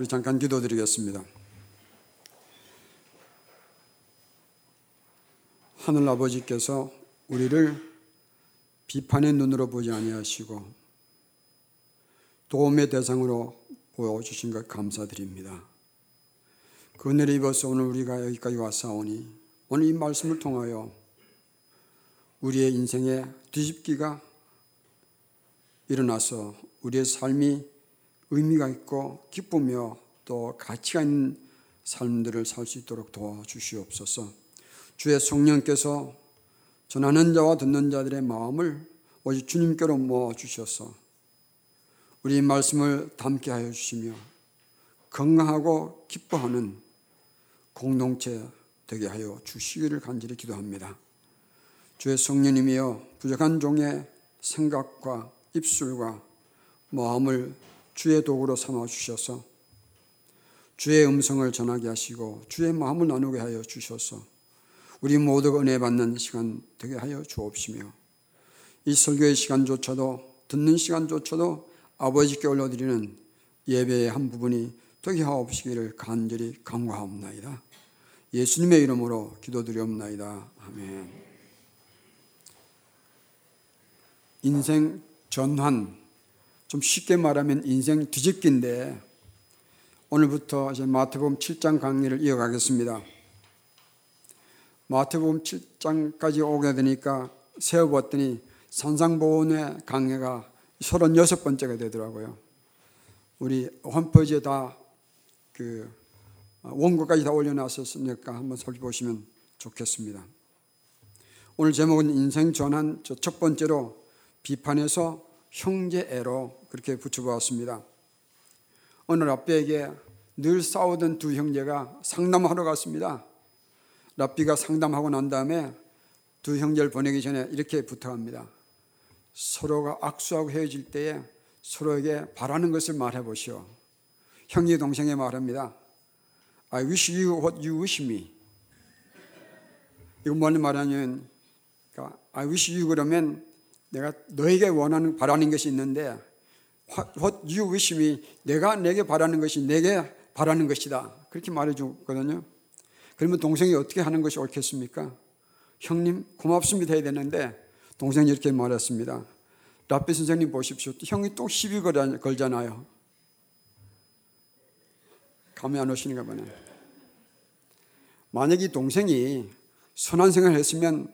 우리 잠깐 기도드리겠습니다. 하늘 아버지께서 우리를 비판의 눈으로 보지 아니하시고 도움의 대상으로 보여주신 것 감사드립니다. 그 은혜를 입어서 오늘 우리가 여기까지 왔사오니 오늘 이 말씀을 통하여 우리의 인생의 뒤집기가 일어나서 우리의 삶이 의미가 있고 기쁘며 또 가치가 있는 삶들을 살 수 있도록 도와주시옵소서. 주의 성령께서 전하는 자와 듣는 자들의 마음을 오직 주님께로 모아 주셔서 우리 말씀을 담게 하여 주시며 건강하고 기뻐하는 공동체 되게 하여 주시기를 간절히 기도합니다. 주의 성령님이여 부족한 종의 생각과 입술과 마음을 주의 도구로 삼아 주셔서 주의 음성을 전하게 하시고 주의 마음을 나누게 하여 주셔서 우리 모두가 은혜 받는 시간 되게 하여 주옵시며 이 설교의 시간조차도 듣는 시간조차도 아버지께 올려드리는 예배의 한 부분이 되게 하옵시기를 간절히 간구하옵나이다. 예수님의 이름으로 기도드리옵나이다. 아멘. 인생 전환, 좀 쉽게 말하면 인생 뒤집기인데 오늘부터 이제 마태복음 7장 강의를 이어가겠습니다. 마태복음 7장까지 오게 되니까 세어봤더니 산상보훈의 강해가 36번째가 되더라고요. 우리 홈페이지에 다 그 원고까지 다 올려놨었으니까 한번 살펴보시면 좋겠습니다. 오늘 제목은 인생 전환 첫 번째로 비판에서 형제애로 그렇게 붙여보았습니다. 오늘 아빠에게 늘 싸우던 두 형제가 상담하러 갔습니다. 랍비가 상담하고 난 다음에 두 형제를 보내기 전에 이렇게 부탁합니다. 서로가 악수하고 헤어질 때에 서로에게 바라는 것을 말해 보시오. 형제 동생에 말합니다. I wish you what you wish me. 이거 뭐는 말하냐면, 그러니까 I wish you 그러면 내가 너에게 원하는 바라는 것이 있는데 what you wish me 내가 내게 바라는 것이 내게 바라는 것이다. 그렇게 말해 주거든요. 그러면 동생이 어떻게 하는 것이 옳겠습니까? 형님 고맙습니다 해야 되는데 동생이 이렇게 말했습니다. 라피 선생님 보십시오. 형이 또 시비 걸잖아요. 감이 안 오시는가 보네. 만약 에 동생이 선한 생각을 했으면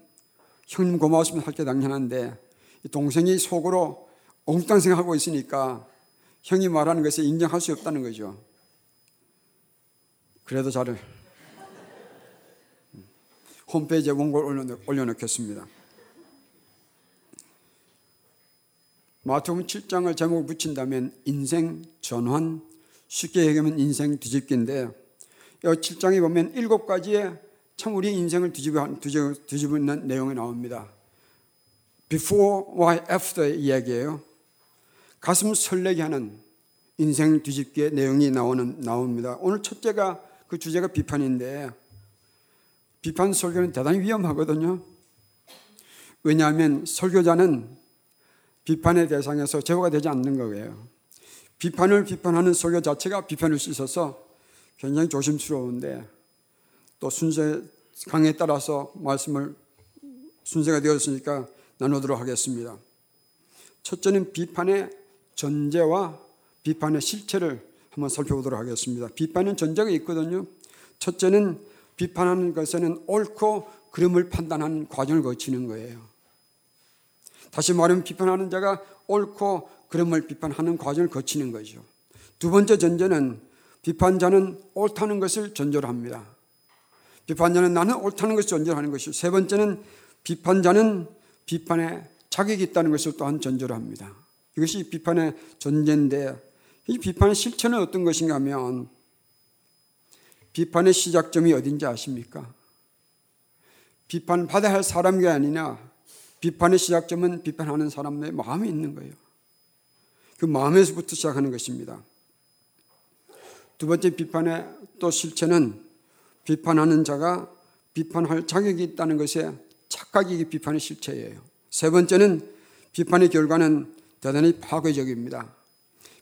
형님 고마웠으면 할 게 당연한데 동생이 속으로 엉뚱한 생각하고 있으니까 형이 말하는 것에 인정할 수 없다는 거죠. 그래도 저를 홈페이지에 원고를 올려놓 겠습니다. 마태복음 7장을 제목을 붙인다면 인생 전환, 쉽게 얘기하면 인생 뒤집기인데 이 7장에 보면 일곱 가지의 참 우리 인생을 뒤집어, 뒤집는 내용이 나옵니다. Before, why, after 이야기예요. 가슴 설레게 하는 인생 뒤집기의 내용이 나오는, 나옵니다. 오늘 첫째가 그 주제가 비판인데 비판 설교는 대단히 위험하거든요. 왜냐하면 설교자는 비판의 대상에서 제거가 되지 않는 거예요. 비판을 비판하는 설교 자체가 비판일 수 있어서 굉장히 조심스러운데 또 순서 강에 따라서 말씀을 순서가 되었으니까 나누도록 하겠습니다. 첫째는 비판의 전제와 비판의 실체를 한번 살펴보도록 하겠습니다. 비판은 전제가 있거든요. 첫째는 비판하는 것에는 옳고 그름을 판단하는 과정을 거치는 거예요. 다시 말하면 비판하는 자가 옳고 그름을 비판하는 과정을 거치는 거죠. 두 번째 전제는 비판자는 옳다는 것을 전제로 합니다. 비판자는 나는 옳다는 것을 전제로 하는 것이고 세 번째는 비판자는 비판에 자격이 있다는 것을 또한 전제로 합니다. 이것이 비판의 전제인데 이 비판의 실체는 어떤 것인가 하면 비판의 시작점이 어딘지 아십니까? 비판 받아야 할 사람이 아니냐. 비판의 시작점은 비판하는 사람의 마음에 있는 거예요. 그 마음에서부터 시작하는 것입니다. 두 번째 비판의 또 실체는 비판하는 자가 비판할 자격이 있다는 것에 착각이 비판의 실체예요. 세 번째는 비판의 결과는 대단히 파괴적입니다.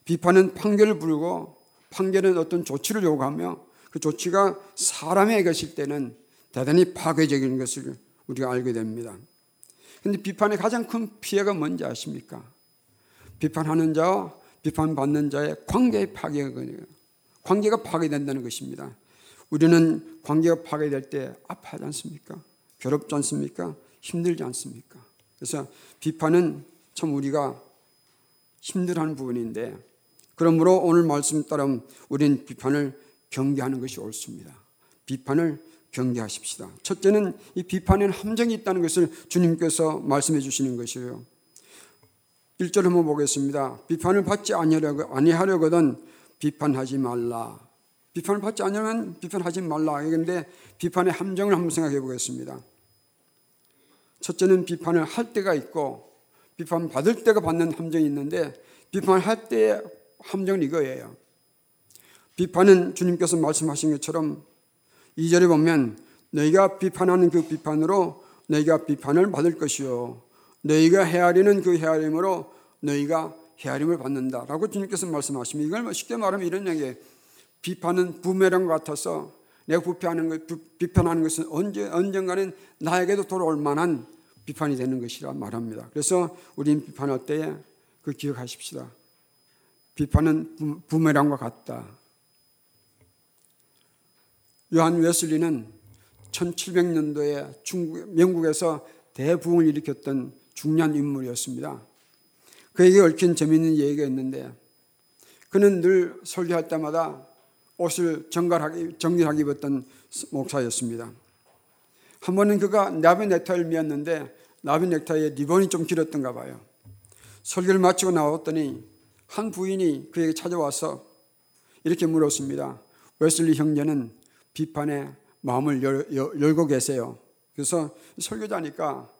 비판은 판결을 부르고 판결은 어떤 조치를 요구하며 그 조치가 사람에게 것일 때는 대단히 파괴적인 것을 우리가 알게 됩니다. 근데 비판의 가장 큰 피해가 뭔지 아십니까? 비판하는 자와 비판받는 자의 관계의 파괴가 관계가 파괴된다는 것입니다. 우리는 관계가 파괴될 때 아파하지 않습니까? 괴롭지 않습니까? 힘들지 않습니까? 그래서 비판은 참 우리가 힘들어하는 부분인데 그러므로 오늘 말씀 따라 우리는 비판을 경계하는 것이 옳습니다. 비판을 경계하십시다. 첫째는 이 비판에는 함정이 있다는 것을 주님께서 말씀해 주시는 것이에요. 1절 한번 보겠습니다. 비판을 받지 아니하려거든 비판하지 말라. 비판을 받지 않으면 비판하지 말라. 그런데 비판의 함정을 한번 생각해 보겠습니다. 첫째는 비판을 할 때가 있고 비판 받을 때가 받는 함정이 있는데 비판할 때의 함정은 이거예요. 비판은 주님께서 말씀하신 것처럼 2절에 보면 너희가 비판하는 그 비판으로 너희가 비판을 받을 것이요 너희가 헤아리는 그 헤아림으로 너희가 헤아림을 받는다 라고 주님께서 말씀하십니다. 이걸 뭐 쉽게 말하면 이런 얘기예요. 비판은 부메랑 같아서 내가 비판하는 것, 비판하는 것은 언제 언젠가는 나에게도 돌아올 만한 비판이 되는 것이라 말합니다. 그래서 우리는 비판할 때에 그 기억하십시다. 비판은 부메랑과 같다. 요한 웨슬리는 1700년도에 중국, 영국에서 대부흥을 일으켰던 중요한 인물이었습니다. 그에게 얽힌 재미있는 얘기가 있는데 그는 늘 설교할 때마다 옷을 정갈하게, 정리하게 입었던 목사였습니다. 한 번은 그가 나비 넥타이를 미었는데 나비 넥타이에 리본이 좀 길었던가 봐요. 설교를 마치고 나왔더니 한 부인이 그에게 찾아와서 이렇게 물었습니다. 웨슬리 형제는 비판에 마음을 열, 열고 계세요. 그래서 설교자니까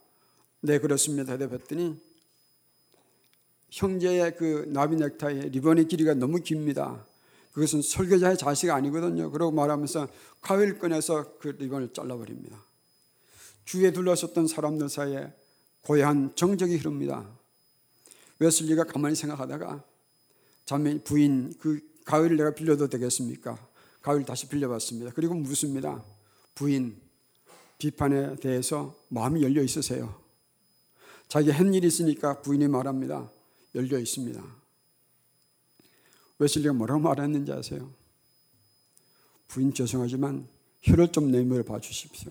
네 그렇습니다 대답했더니 형제의 그 나비 넥타이 리본의 길이가 너무 깁니다. 그것은 설교자의 자세가 아니거든요. 그러고 말하면서 가위를 꺼내서 그 리본을 잘라버립니다. 주위에 둘러섰던 사람들 사이에 고요한 정적이 흐릅니다. 웨슬리가 가만히 생각하다가 자매 부인 그 가위를 내가 빌려도 되겠습니까? 가위를 다시 빌려봤습니다. 그리고 묻습니다. 부인 비판에 대해서 마음이 열려 있으세요. 자기 한 일이 있으니까 부인이 말합니다. 열려 있습니다. 웨슬리가 뭐라고 말했는지 아세요? 부인 죄송하지만 혀를 좀 내밀어 봐 주십시오.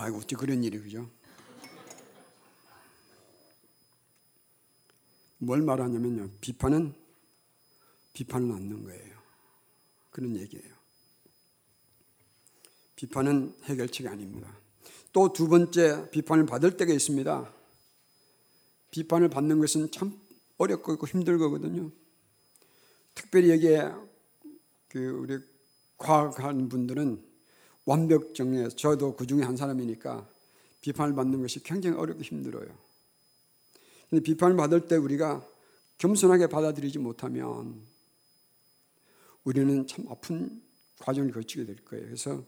아이고, 어찌 그런 일이, 그죠? 뭘 말하냐면요. 비판은 비판을 낳는 거예요. 그런 얘기예요. 비판은 해결책이 아닙니다. 또 두 번째 비판을 받을 때가 있습니다. 비판을 받는 것은 참 어렵고 힘들거든요. 특별히 여기에 그 우리 과학하는 분들은 완벽정에 저도 그 중에 한 사람이니까 비판을 받는 것이 굉장히 어렵고 힘들어요. 근데 비판을 받을 때 우리가 겸손하게 받아들이지 못하면 우리는 참 아픈 과정을 거치게 될 거예요. 그래서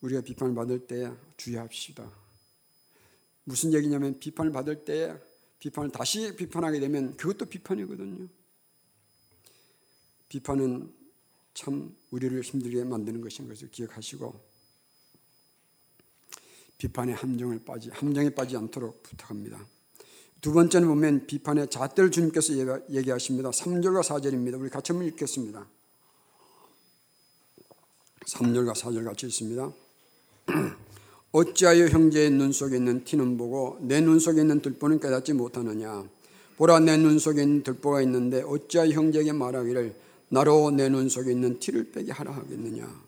우리가 비판을 받을 때 주의합시다. 무슨 얘기냐면 비판을 받을 때 비판을 다시 비판하게 되면 그것도 비판이거든요. 비판은 참 우리를 힘들게 만드는 것인 것을 기억하시고 비판의 함정을 빠지 함정에 빠지 않도록 부탁합니다. 두 번째는 보면 비판의 잣대를 주님께서 얘기하십니다. 3절과 4절입니다. 우리 같이 한번 읽겠습니다. 3절과 4절 같이 있습니다. 어찌하여 형제의 눈 속에 있는 티는 보고 내 눈 속에 있는 들보는 깨닫지 못하느냐 보라 내 눈 속에 있는 들보가 있는데 어찌하여 형제에게 말하기를 나로 내 눈 속에 있는 티를 빼게 하라 하겠느냐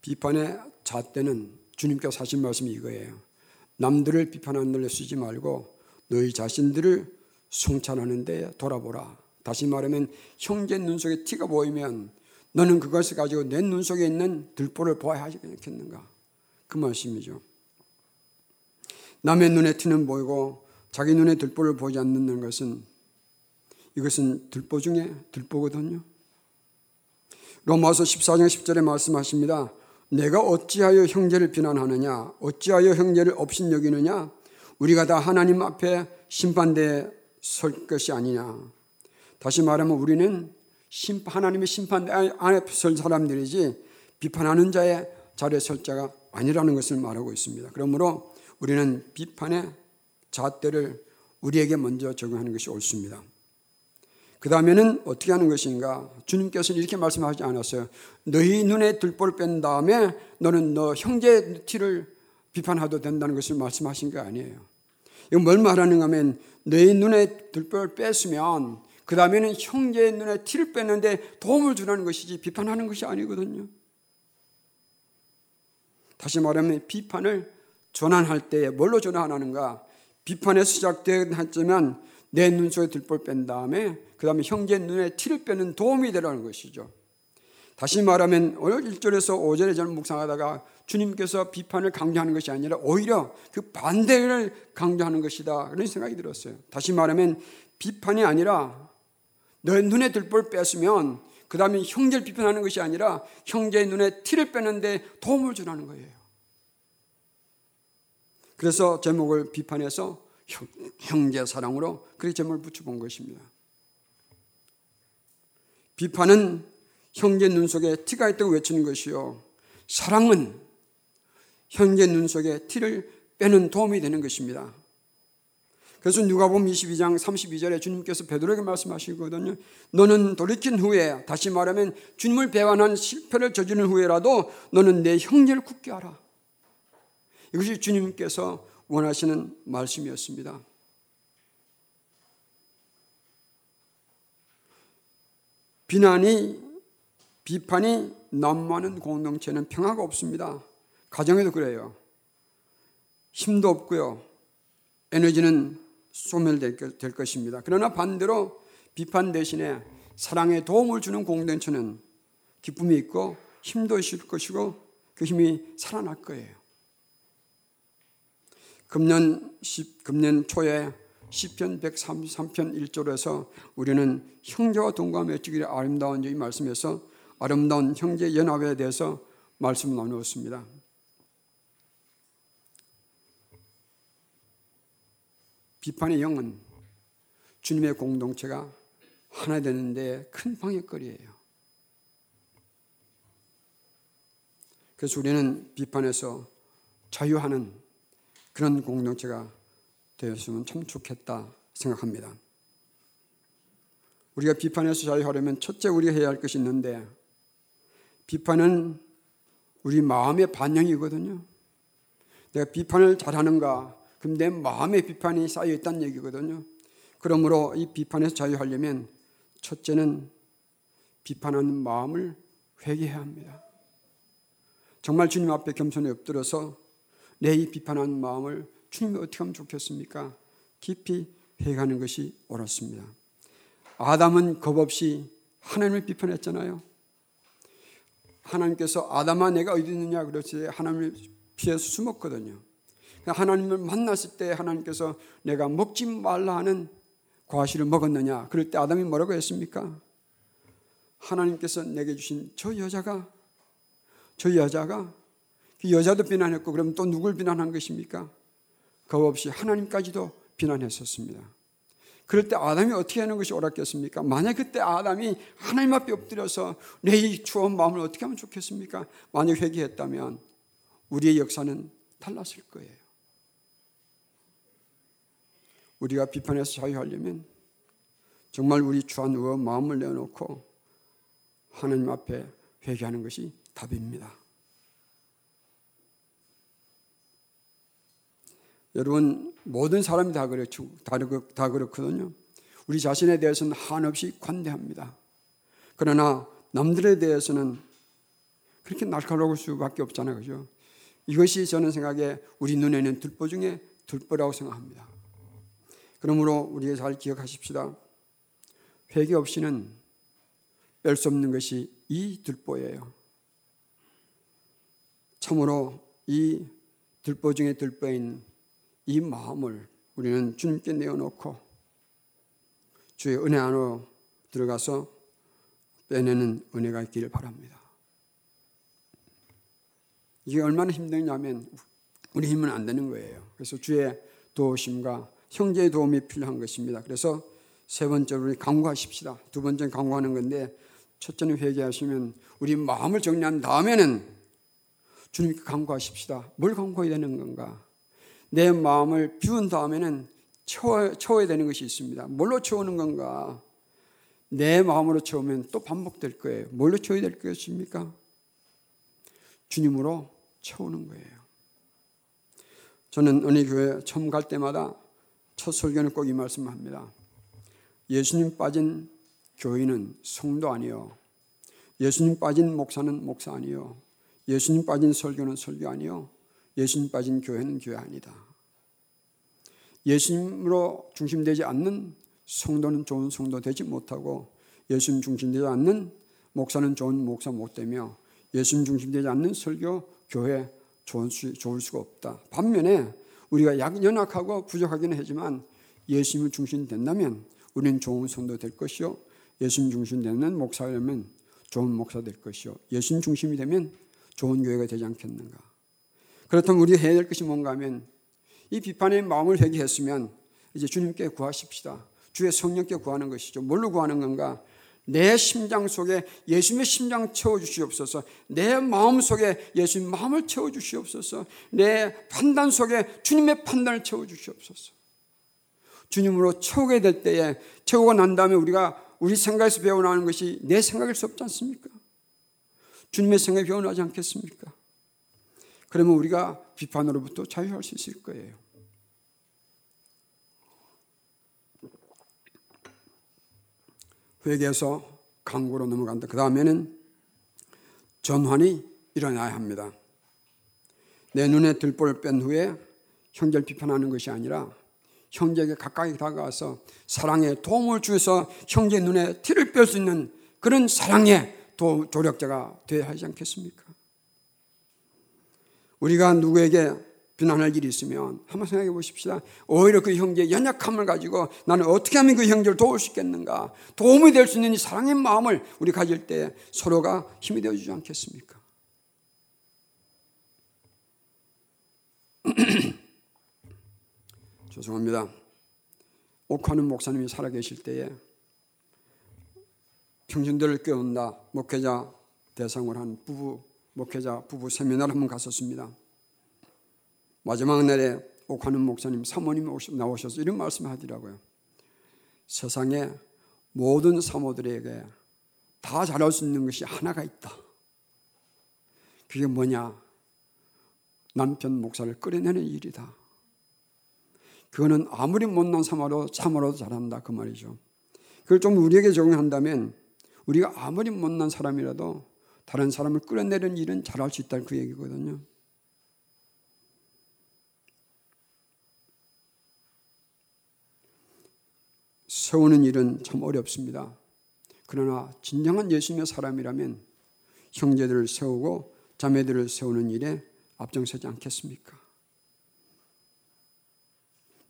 비판의 잣대는 주님께서 하신 말씀이 이거예요. 남들을 비판하는 데 쓰지 말고 너희 자신들을 성찬하는 데 돌아보라. 다시 말하면 형제 눈 속에 티가 보이면 너는 그것을 가지고 내 눈 속에 있는 들보를 보아야 하겠는가? 그 말씀이죠. 남의 눈에 티는 보이고 자기 눈에 들보를 보지 않는 것은 이것은 들보 중에 들보거든요. 로마서 14장 10절에 말씀하십니다. 내가 어찌하여 형제를 비난하느냐 어찌하여 형제를 업신여기느냐 우리가 다 하나님 앞에 심판대에 설 것이 아니냐 다시 말하면 우리는 하나님의 심판 안에 설 사람들이지 비판하는 자의 자리에 설 자가 아니라는 것을 말하고 있습니다. 그러므로 우리는 비판의 잣대를 우리에게 먼저 적용하는 것이 옳습니다. 그 다음에는 어떻게 하는 것인가? 주님께서는 이렇게 말씀하지 않았어요. 너희 눈에 들보를 뺀 다음에 너는 너 형제 티를 비판하도 된다는 것을 말씀하신 게 아니에요. 이건 뭘 말하는가 하면 너희 눈에 들보를 뺐으면 그 다음에는 형제의 눈에 티를 뺐는데 도움을 주라는 것이지 비판하는 것이 아니거든요. 다시 말하면 비판을 전환할 때 뭘로 전환하는가? 비판에 시작된 하지만 내 눈 속에 들볼 뺀 다음에 그 다음에 형제 눈에 티를 빼는 도움이 되라는 것이죠. 다시 말하면 오늘 1절에서 5절에 저는 묵상하다가 주님께서 비판을 강조하는 것이 아니라 오히려 그 반대를 강조하는 것이다. 그런 생각이 들었어요. 다시 말하면 비판이 아니라 너 눈에 들볼 뺐으면 그 다음에 형제를 비판하는 것이 아니라 형제의 눈에 티를 빼는데 도움을 주라는 거예요. 그래서 제목을 비판해서 형제 사랑으로 그렇게 제목을 붙여본 것입니다. 비판은 형제 눈 속에 티가 있다고 외치는 것이요. 사랑은 형제 눈 속에 티를 빼는 도움이 되는 것입니다. 그래서 누가 보면 22장 32절에 주님께서 베드로에게 말씀하시거든요. 너는 돌이킨 후에 다시 말하면 주님을 배반한 실패를 저지른 후에라도 너는 내 형제를 굳게 하라. 이것이 주님께서 원하시는 말씀이었습니다. 비난이 비판이 난무하는 공동체는 평화가 없습니다. 가정에도 그래요. 힘도 없고요. 에너지는 소멸될 것입니다. 그러나 반대로 비판 대신에 사랑에 도움을 주는 공동체는 기쁨이 있고 힘도 있을 것이고 그 힘이 살아날 거예요. 금년 10, 금년 초에 시편 133편 1절에서 우리는 형제와 동감에 주기를 아름다운 이 말씀에서 아름다운 형제 연합에 대해서 말씀을 나누었습니다. 비판의 영은 주님의 공동체가 하나 되는데 큰 방해거리예요. 그래서 우리는 비판에서 자유하는 그런 공동체가 되었으면 참 좋겠다 생각합니다. 우리가 비판에서 자유하려면 첫째 우리가 해야 할 것이 있는데 비판은 우리 마음의 반영이거든요. 내가 비판을 잘하는가? 그럼 내 마음에 비판이 쌓여 있다는 얘기거든요. 그러므로 이 비판에서 자유하려면 첫째는 비판하는 마음을 회개해야 합니다. 정말 주님 앞에 겸손히 엎드려서 내 이 비판하는 마음을 주님이 어떻게 하면 좋겠습니까? 깊이 회개하는 것이 옳았습니다. 아담은 겁 없이 하나님을 비판했잖아요. 하나님께서 아담아 내가 어디 있느냐 그랬을 하나님을 피해서 숨었거든요. 하나님을 만났을 때 하나님께서 내가 먹지 말라 하는 과실을 먹었느냐 그럴 때 아담이 뭐라고 했습니까? 하나님께서 내게 주신 저 여자가 저 여자가 그 여자도 비난했고 그럼 또 누굴 비난한 것입니까? 겁 없이 하나님까지도 비난했었습니다. 그럴 때 아담이 어떻게 하는 것이 옳았겠습니까? 만약 그때 아담이 하나님 앞에 엎드려서 내 이 추운 마음을 어떻게 하면 좋겠습니까? 만약 회개했다면 우리의 역사는 달랐을 거예요. 우리가 비판에서 자유하려면 정말 우리 주한 의 마음을 내어놓고 하나님 앞에 회개하는 것이 답입니다. 여러분 모든 사람이 다 그렇죠. 다 그렇거든요. 우리 자신에 대해서는 한없이 관대합니다. 그러나 남들에 대해서는 그렇게 날카로울 수밖에 없잖아요. 그죠? 이것이 저는 생각에 우리 눈에는 들보 중에 들보라고 생각합니다. 그러므로 우리가 잘 기억하십시다. 회개 없이는 뺄 수 없는 것이 이 들보예요. 참으로 이 들보 중에 들보인 이 마음을 우리는 주님께 내어놓고 주의 은혜 안으로 들어가서 빼내는 은혜가 있기를 바랍니다. 이게 얼마나 힘드냐면 우리 힘은 안 되는 거예요. 그래서 주의 도우심과 형제의 도움이 필요한 것입니다. 그래서 세 번째로 우리 강구하십시다. 두 번째는 강구하는 건데 첫째는 회개하시면 우리 마음을 정리한 다음에는 주님께 강구하십시다. 뭘 강구해야 되는 건가? 내 마음을 비운 다음에는 채워, 채워야 되는 것이 있습니다. 뭘로 채우는 건가? 내 마음으로 채우면 또 반복될 거예요. 뭘로 채워야 될 것입니까? 주님으로 채우는 거예요. 저는 어느 교회 처음 갈 때마다 첫 설교는 꼭 이 말씀을 합니다. 예수님 빠진 교인은 성도 아니요. 예수님 빠진 목사는 목사 아니요. 예수님 빠진 설교는 설교 아니요. 예수님 빠진 교회는 교회 아니다. 예수님으로 중심되지 않는 성도는 좋은 성도 되지 못하고 예수님 중심되지 않는 목사는 좋은 목사 못 되며 예수님 중심되지 않는 설교, 교회 좋을, 수, 좋을 수가 없다. 반면에 우리가 약 연약하고 부족하기는 하지만 예수님을 중심 된다면 우리는 좋은 성도 될 것이요. 예수님 중심 되는 목사라면 좋은 목사 될 것이요. 예수님 중심이 되면 좋은 교회가 되지 않겠는가. 그렇다면 우리가 해야 될 것이 뭔가 하면 이 비판의 마음을 회개했으면 이제 주님께 구하십시다. 주의 성령께 구하는 것이죠. 뭘로 구하는 건가? 내 심장 속에 예수님의 심장 채워주시옵소서. 내 마음 속에 예수님 마음을 채워주시옵소서. 내 판단 속에 주님의 판단을 채워주시옵소서. 주님으로 채우게 될 때에 채우고 난 다음에 우리가 우리 생각에서 배워나는 것이 내 생각일 수 없지 않습니까? 주님의 생각이 배워나지 않겠습니까? 그러면 우리가 비판으로부터 자유할 수 있을 거예요. 회개에서 강구로 넘어간다. 그 다음에는 전환이 일어나야 합니다. 내 눈에 들보를 뺀 후에 형제를 비판하는 것이 아니라 형제에게 가까이 다가와서 사랑의 도움을 주어서 형제 눈에 티를 뺄 수 있는 그런 사랑의 도, 조력자가 되어야 하지 않겠습니까? 우리가 누구에게 비난할 일이 있으면 한번 생각해 보십시다. 오히려 그 형제의 연약함을 가지고 나는 어떻게 하면 그 형제를 도울 수 있겠는가? 도움이 될 수 있는 이 사랑의 마음을 우리 가질 때 서로가 힘이 되어 주지 않겠습니까? 죄송합니다. 옥하는 목사님이 살아계실 때에 평신들을 깨운다 목회자 대상을 한 부부 목회자 부부 세미나를 한번 갔었습니다. 마지막 날에 옥하는 목사님 사모님이 나오셔서 이런 말씀을 하더라고요. 세상에 모든 사모들에게 다 잘할 수 있는 것이 하나가 있다. 그게 뭐냐? 남편 목사를 끌어내는 일이다. 그거는 아무리 못난 사마로 참으로도 잘한다 그 말이죠. 그걸 좀 우리에게 적용한다면 우리가 아무리 못난 사람이라도 다른 사람을 끌어내는 일은 잘할 수 있다 그 얘기거든요. 세우는 일은 참 어렵습니다. 그러나 진정한 예수님의 사람이라면 형제들을 세우고 자매들을 세우는 일에 앞장서지 않겠습니까?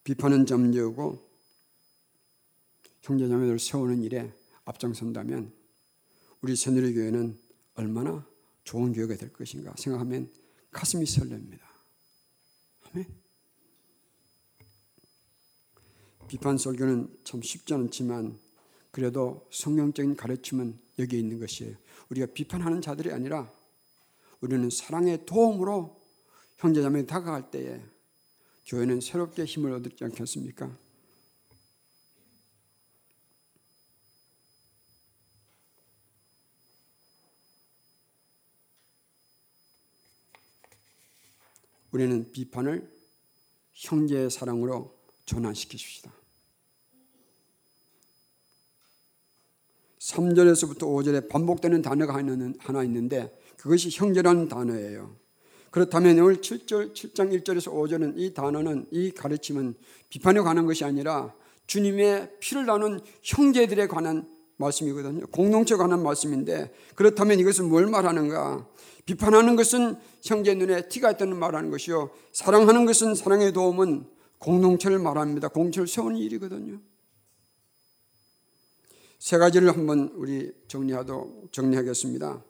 비판은 잠재우고 형제 자매들을 세우는 일에 앞장선다면 우리 새누리교회는 얼마나 좋은 교회가 될 것인가 생각하면 가슴이 설렙니다. 아멘. 비판 설교는 참 쉽지 않지만 그래도 성경적인 가르침은 여기에 있는 것이에요. 우리가 비판하는 자들이 아니라 우리는 사랑의 도움으로 형제자매 다가갈 때에 교회는 새롭게 힘을 얻지 않겠습니까? 우리는 비판을 형제의 사랑으로 전환시키십시다. 3절에서부터 5절에 반복되는 단어가 하나 있는데 그것이 형제라는 단어예요. 그렇다면 오늘 7절, 7장 1절에서 5절은 이 단어는 이 가르침은 비판에 관한 것이 아니라 주님의 피를 나눈 형제들에 관한 말씀이거든요. 공동체에 관한 말씀인데 그렇다면 이것은 뭘 말하는가? 비판하는 것은 형제 눈에 티가 있다는 말하는 것이요. 사랑하는 것은 사랑의 도움은 공동체를 말합니다. 공동체를 세우는 일이거든요. 세 가지를 한번 우리 정리하도 정리하겠습니다.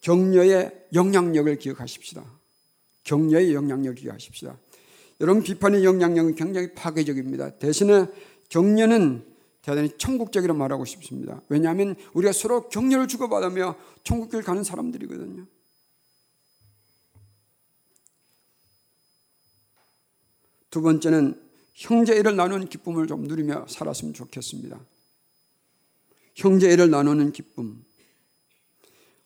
격려의 영향력을 기억하십시다. 격려의 영향력을 기억하십시다. 여러분 비판의 영향력은 굉장히 파괴적입니다. 대신에 격려는 대단히 천국적이라 말하고 싶습니다. 왜냐하면 우리가 서로 격려를 주고받으며 천국길 가는 사람들이거든요. 두 번째는 형제애를 나누는 기쁨을 좀 누리며 살았으면 좋겠습니다. 형제애를 나누는 기쁨.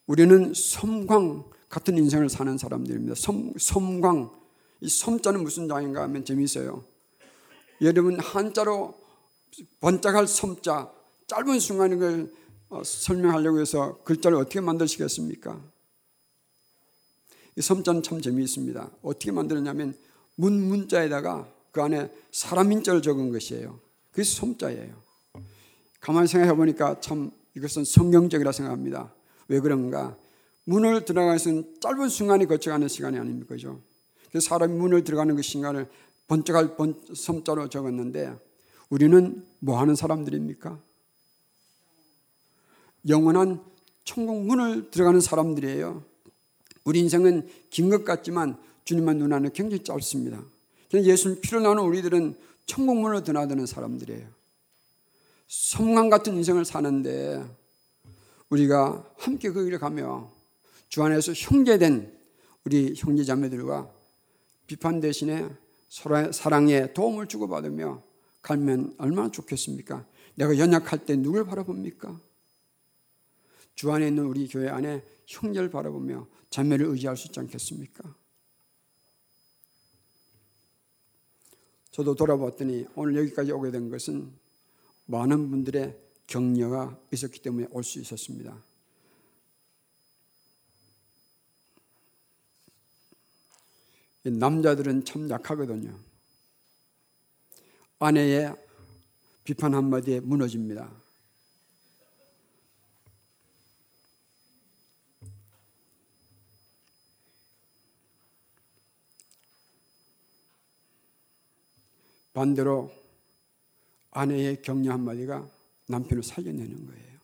우리는 섬광 같은 인생을 사는 사람들입니다. 섬, 섬광. 이 섬자는 무슨 장인가 하면 재미있어요. 여러분 한자로 번짝할 섬자 짧은 순간에 그 설명하려고 해서 글자를 어떻게 만드시겠습니까? 이 섬자는 참 재미있습니다. 어떻게 만들었냐면 문 문자에다가 그 안에 사람 인자를 적은 것이에요. 그게 섬자예요. 가만히 생각해 보니까 참 이것은 성경적이라 생각합니다. 왜 그런가? 문을 들어가서는 짧은 순간이 거쳐가는 시간이 아닙니까? 그죠? 사람이 문을 들어가는 그 시간을 번쩍할 번, 섬자로 적었는데 우리는 뭐 하는 사람들입니까? 영원한 천국 문을 들어가는 사람들이에요. 우리 인생은 긴 것 같지만 주님만 눈 안에 굉장히 짧습니다. 예수님 피를 나는 우리들은 천국 문으로 드나드는 사람들이에요. 섬광 같은 인생을 사는데 우리가 함께 그 길을 가며 주 안에서 형제된 우리 형제 자매들과 비판 대신에 사랑에 도움을 주고받으며 갈면 얼마나 좋겠습니까? 내가 연약할 때 누굴 바라봅니까? 주 안에 있는 우리 교회 안에 형제를 바라보며 자매를 의지할 수 있지 않겠습니까? 저도 돌아봤더니 오늘 여기까지 오게 된 것은 많은 분들의 격려가 있었기 때문에 올 수 있었습니다. 남자들은 참 약하거든요. 아내의 비판 한마디에 무너집니다. 반대로 아내의 격려 한마디가 남편을 살려내는 거예요.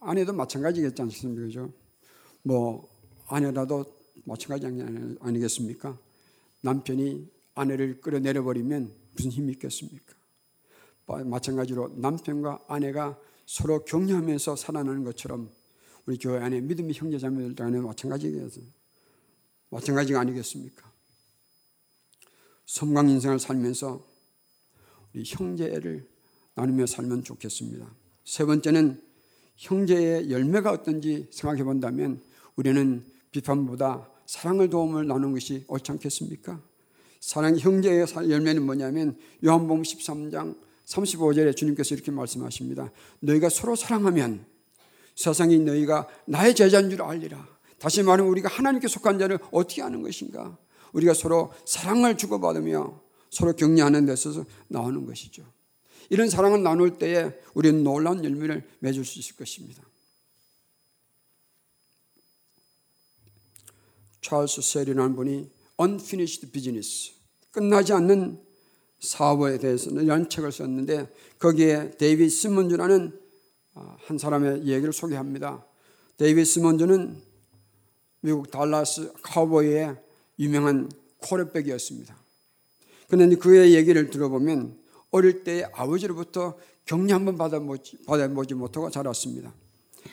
아내도 마찬가지겠지 않습니까? 그죠? 뭐, 아내라도 마찬가지 아니겠습니까? 남편이 아내를 끌어내려 버리면 무슨 힘이 있겠습니까? 마찬가지로 남편과 아내가 서로 격려하면서 살아나는 것처럼 우리 교회 안에 믿음의 형제 자매들 간에 마찬가지겠어요. 마찬가지가 아니겠습니까? 섬광 인생을 살면서 우리 형제를 나누며 살면 좋겠습니다. 세 번째는 형제의 열매가 어떤지 생각해 본다면 우리는 비판보다 사랑을 도움을 나누는 것이 옳지 않겠습니까? 사랑 형제의 열매는 뭐냐면 요한복음 13장 35절에 주님께서 이렇게 말씀하십니다. 너희가 서로 사랑하면 세상이 너희가 나의 제자인 줄 알리라. 다시 말하면 우리가 하나님께 속한 자를 어떻게 아는 것인가? 우리가 서로 사랑을 주고받으며 서로 격려하는 데 있어서 나오는 것이죠. 이런 사랑을 나눌 때에 우리는 놀라운 열매를 맺을 수 있을 것입니다. 찰스 셀이라는 분이 Unfinished Business 끝나지 않는 사업에 대해서는 이런 책을 썼는데 거기에 데이비드 시몬즈라는 아, 한 사람의 얘기를 소개합니다. 데이비드 시몬즈는 미국 달라스 카우보이의 유명한 쿼터백이었습니다. 그런데 그의 얘기를 들어보면 어릴 때 아버지로부터 격려 한번 받아보지, 못하고 자랐습니다.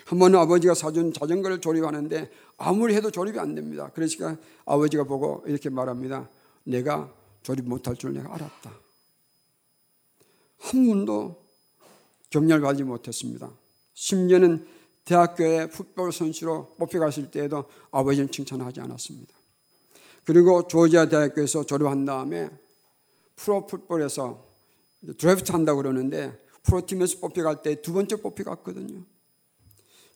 한 번은 아버지가 사준 자전거를 조립하는데 아무리 해도 조립이 안 됩니다. 그러니까 아버지가 보고 이렇게 말합니다. 내가 조립 못할 줄 내가 알았다. 한 번도 격려를 받지 못했습니다. 심지어는 대학교에 풋볼 선수로 뽑혀갔을 때에도 아버지는 칭찬하지 않았습니다. 그리고 조지아 대학교에서 졸업한 다음에 프로 풋볼에서 드래프트 한다고 그러는데 프로팀에서 뽑혀갈 때 두 번째 뽑혀갔거든요.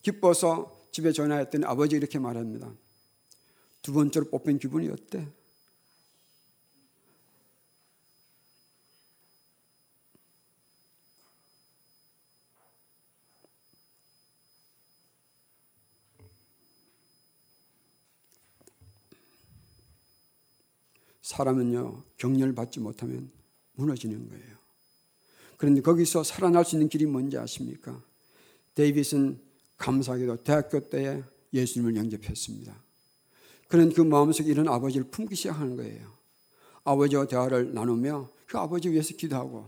기뻐서 집에 전화했더니 아버지 이렇게 말합니다. 두 번째로 뽑힌 기분이 어때? 사람은요, 격려를 받지 못하면 무너지는 거예요. 그런데 거기서 살아날 수 있는 길이 뭔지 아십니까? 데이빗은 감사하게도 대학교 때에 예수님을 영접했습니다. 그런 그 마음속에 이런 아버지를 품기 시작하는 거예요. 아버지와 대화를 나누며 그 아버지 위해서 기도하고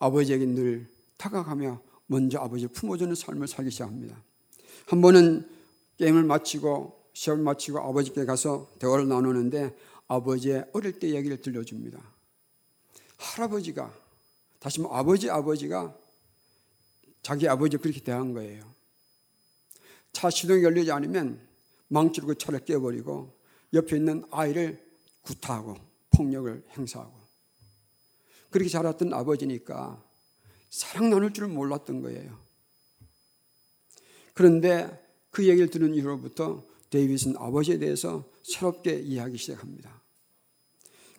아버지에게 늘 다가가며 먼저 아버지를 품어주는 삶을 살기 시작합니다. 한 번은 게임을 마치고 시험을 마치고 아버지께 가서 대화를 나누는데 아버지의 어릴 때 얘기를 들려줍니다. 할아버지가 다시 뭐 아버지 아버지가 자기 아버지 그렇게 대한 거예요. 차 시동이 열리지 않으면 망치로 그 차를 깨버리고 옆에 있는 아이를 구타하고 폭력을 행사하고 그렇게 자랐던 아버지니까 사랑 나눌 줄 몰랐던 거예요. 그런데 그 얘기를 들은 이후로부터 데이빗은 아버지에 대해서 새롭게 이해하기 시작합니다.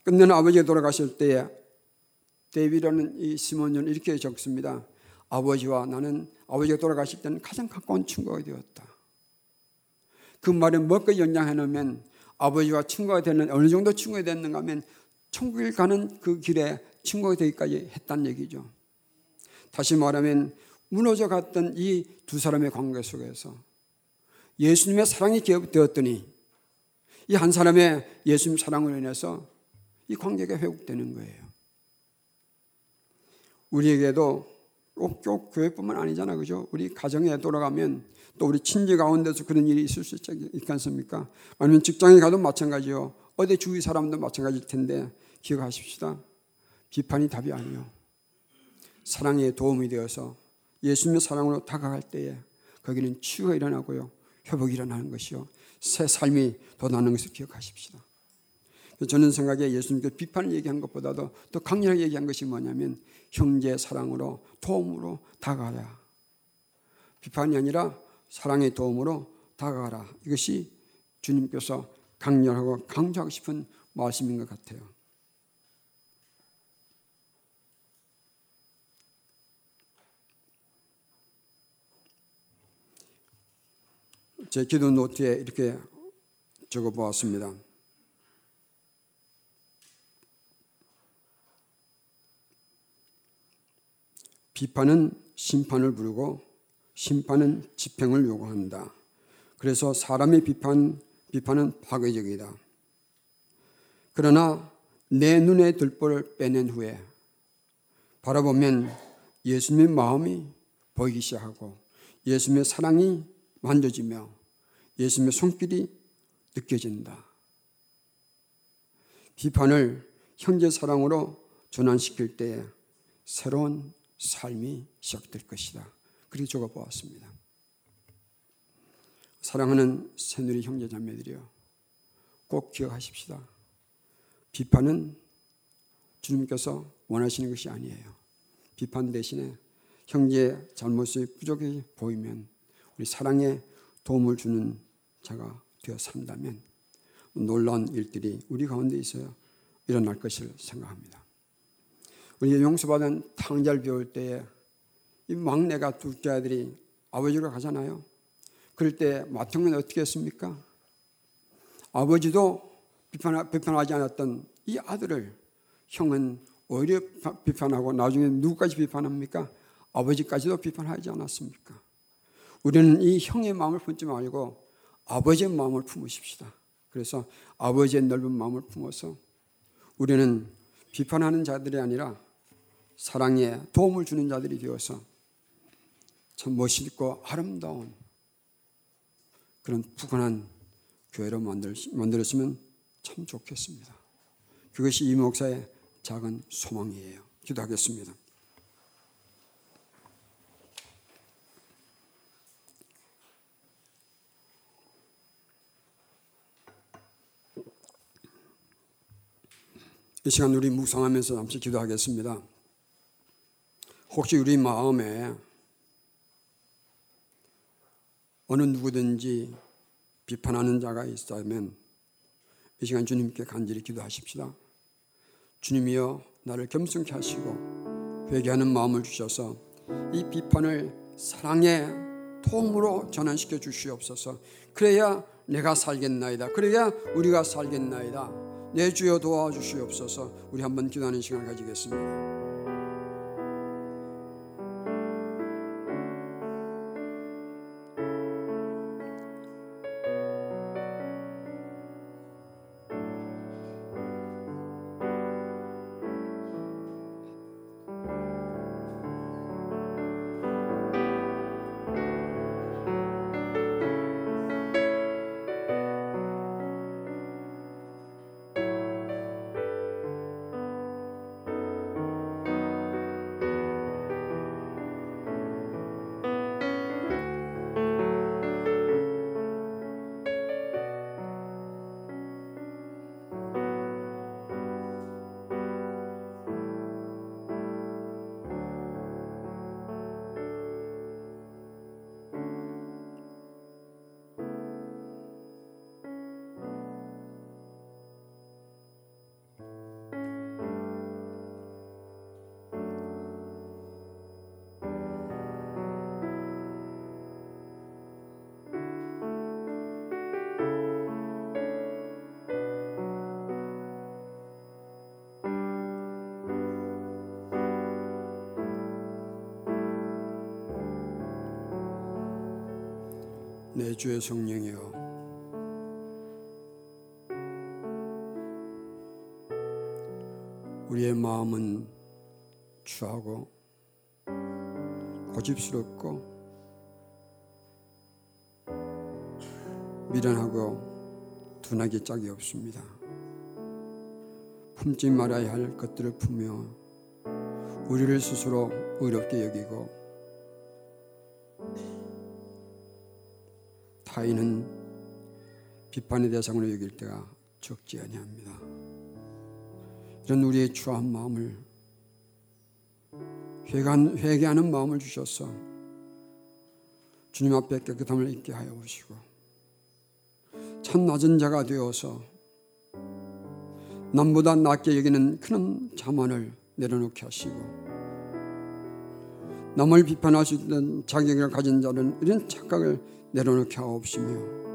끝내는 아버지가 돌아가실 때에 데이빗이라는 이 시몬은 이렇게 적습니다. 아버지와 나는 아버지가 돌아가실 때는 가장 가까운 친구가 되었다. 그 말에 뭐가 연장해 놓으면 아버지와 친구가 되는 어느 정도 친구가 됐는가 하면 천국에 가는 그 길에 친구가 되기까지 했단 얘기죠. 다시 말하면 무너져 갔던 이 두 사람의 관계 속에서 예수님의 사랑이 기업되었더니 이 한 사람의 예수님 사랑으로 인해서 이 관계가 회복되는 거예요. 우리에게도 꼭, 꼭 교회뿐만 아니잖아, 그죠? 우리 가정에 돌아가면 또 우리 친지 가운데서 그런 일이 있을 수 있지 않습니까? 아니면 직장에 가도 마찬가지요. 어디 주위 사람도 마찬가지일 텐데 기억하십시다. 비판이 답이 아니요. 사랑에 도움이 되어서 예수님의 사랑으로 다가갈 때에 거기는 치유가 일어나고요. 회복이 일어나는 것이요. 새 삶이 돋아나는 것을 기억하십시다. 저는 생각에 예수님께 비판을 얘기한 것보다도 더 강렬하게 얘기한 것이 뭐냐면 형제 사랑으로 도움으로 다가가라. 비판이 아니라 사랑의 도움으로 다가가라. 이것이 주님께서 강렬하고 강조하고 싶은 말씀인 것 같아요. 제 기도 노트에 이렇게 적어 보았습니다. 비판은 심판을 부르고 심판은 집행을 요구한다. 그래서 사람의 비판, 비판은 파괴적이다. 그러나 내 눈에 들보를 빼낸 후에 바라보면 예수님의 마음이 보이기 시작하고 예수님의 사랑이 만져지며 예수님의 손길이 느껴진다. 비판을 형제 사랑으로 전환시킬 때에 새로운 삶이 시작될 것이다. 그렇게 적어 보았습니다. 사랑하는 새누리 형제 자매들이요. 꼭 기억하십시다. 비판은 주님께서 원하시는 것이 아니에요. 비판 대신에 형제의 잘못이 부족해 보이면 우리 사랑에 도움을 주는 자가 되어 산다면 놀라운 일들이 우리 가운데 있어요. 일어날 것을 생각합니다. 우리 용서받은 탕자를 배울 때에 이 막내가 둘째 아들이 아버지로 가잖아요. 그럴 때 마통은 어떻게 했습니까? 아버지도 비판, 비판하지 않았던 이 아들을 형은 오히려 비판하고 나중에 누구까지 비판합니까? 아버지까지도 비판하지 않았습니까? 우리는 이 형의 마음을 품지 말고 아버지의 마음을 품으십시다. 그래서 아버지의 넓은 마음을 품어서 우리는 비판하는 자들이 아니라 사랑에 도움을 주는 자들이 되어서 참 멋있고 아름다운 그런 푸근한 교회로 만들었으면 참 좋겠습니다. 그것이 이 목사의 작은 소망이에요. 기도하겠습니다. 이 시간 우리 묵상하면서 잠시 기도하겠습니다. 혹시 우리 마음에 어느 누구든지 비판하는 자가 있다면 이 시간 주님께 간절히 기도하십시다. 주님이여 나를 겸손케 하시고 회개하는 마음을 주셔서 이 비판을 사랑의 통으로 전환시켜 주시옵소서. 그래야 내가 살겠나이다. 그래야 우리가 살겠나이다. 내 주여 도와주시옵소서. 우리 한번 기도하는 시간을 가지겠습니다. 내 주의 성령이여 우리의 마음은 추하고 고집스럽고 미련하고 둔하기 짝이 없습니다. 품지 말아야 할 것들을 품며 우리를 스스로 의롭게 여기고 타인은 비판의 대상으로 여길 때가 적지 아니합니다. 이런 우리의 추한 마음을 회개하는 마음을 주셔서 주님 앞에 깨끗함을 잊게 하여 오시고 참 낮은 자가 되어서 남보다 낮게 여기는 큰 자만을 내려놓게 하시고 남을 비판할 수 있는 자격을 가진 자는 이런 착각을 내려놓게 하옵시며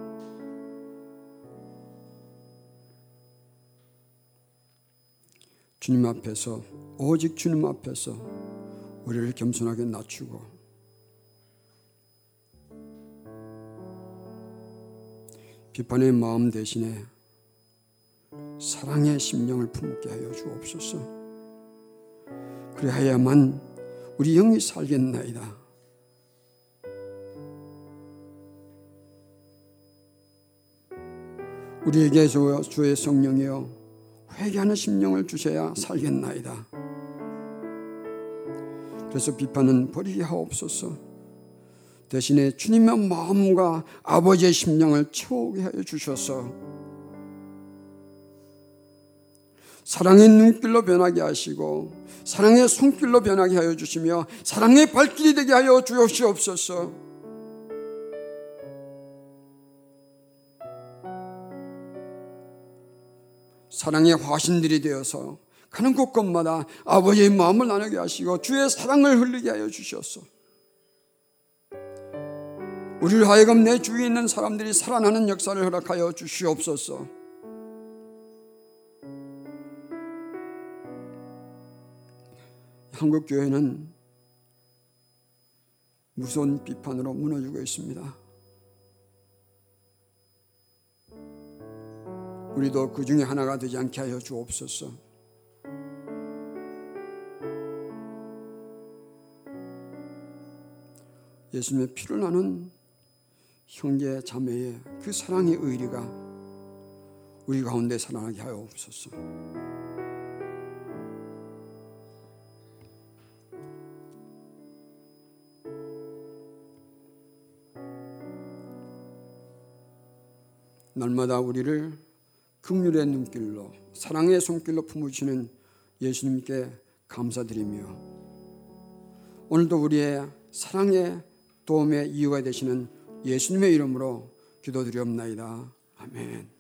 주님 앞에서 오직 주님 앞에서 우리를 겸손하게 낮추고 비판의 마음 대신에 사랑의 심령을 품게 하여 주옵소서. 그리하야만 우리 영이 살겠나이다. 우리에게 주의 성령이여 회개하는 심령을 주셔야 살겠나이다. 그래서 비판은 버리게 하옵소서. 대신에 주님의 마음과 아버지의 심령을 채우게 하여 주셔서 사랑의 눈길로 변하게 하시고 사랑의 손길로 변하게 하여 주시며 사랑의 발길이 되게 하여 주옵시옵소서. 사랑의 화신들이 되어서 가는 곳곳마다 아버지의 마음을 나누게 하시고 주의 사랑을 흘리게 하여 주셨소. 우리를 하여금 내 주위에 있는 사람들이 살아나는 역사를 허락하여 주시옵소서. 한국 교회는 무서운 비판으로 무너지고 있습니다. 우리도 그 중에 하나가 되지 않게 하여 주옵소서. 예수님의 피를 나는 형제 자매의 그 사랑의 의리가 우리 가운데 살아나게 하여 옵소서. 날마다 우리를 극률의 눈길로 사랑의 손길로 품으시는 예수님께 감사드리며 오늘도 우리의 사랑의 도움의 이유가 되시는 예수님의 이름으로 기도드리옵나이다. 아멘.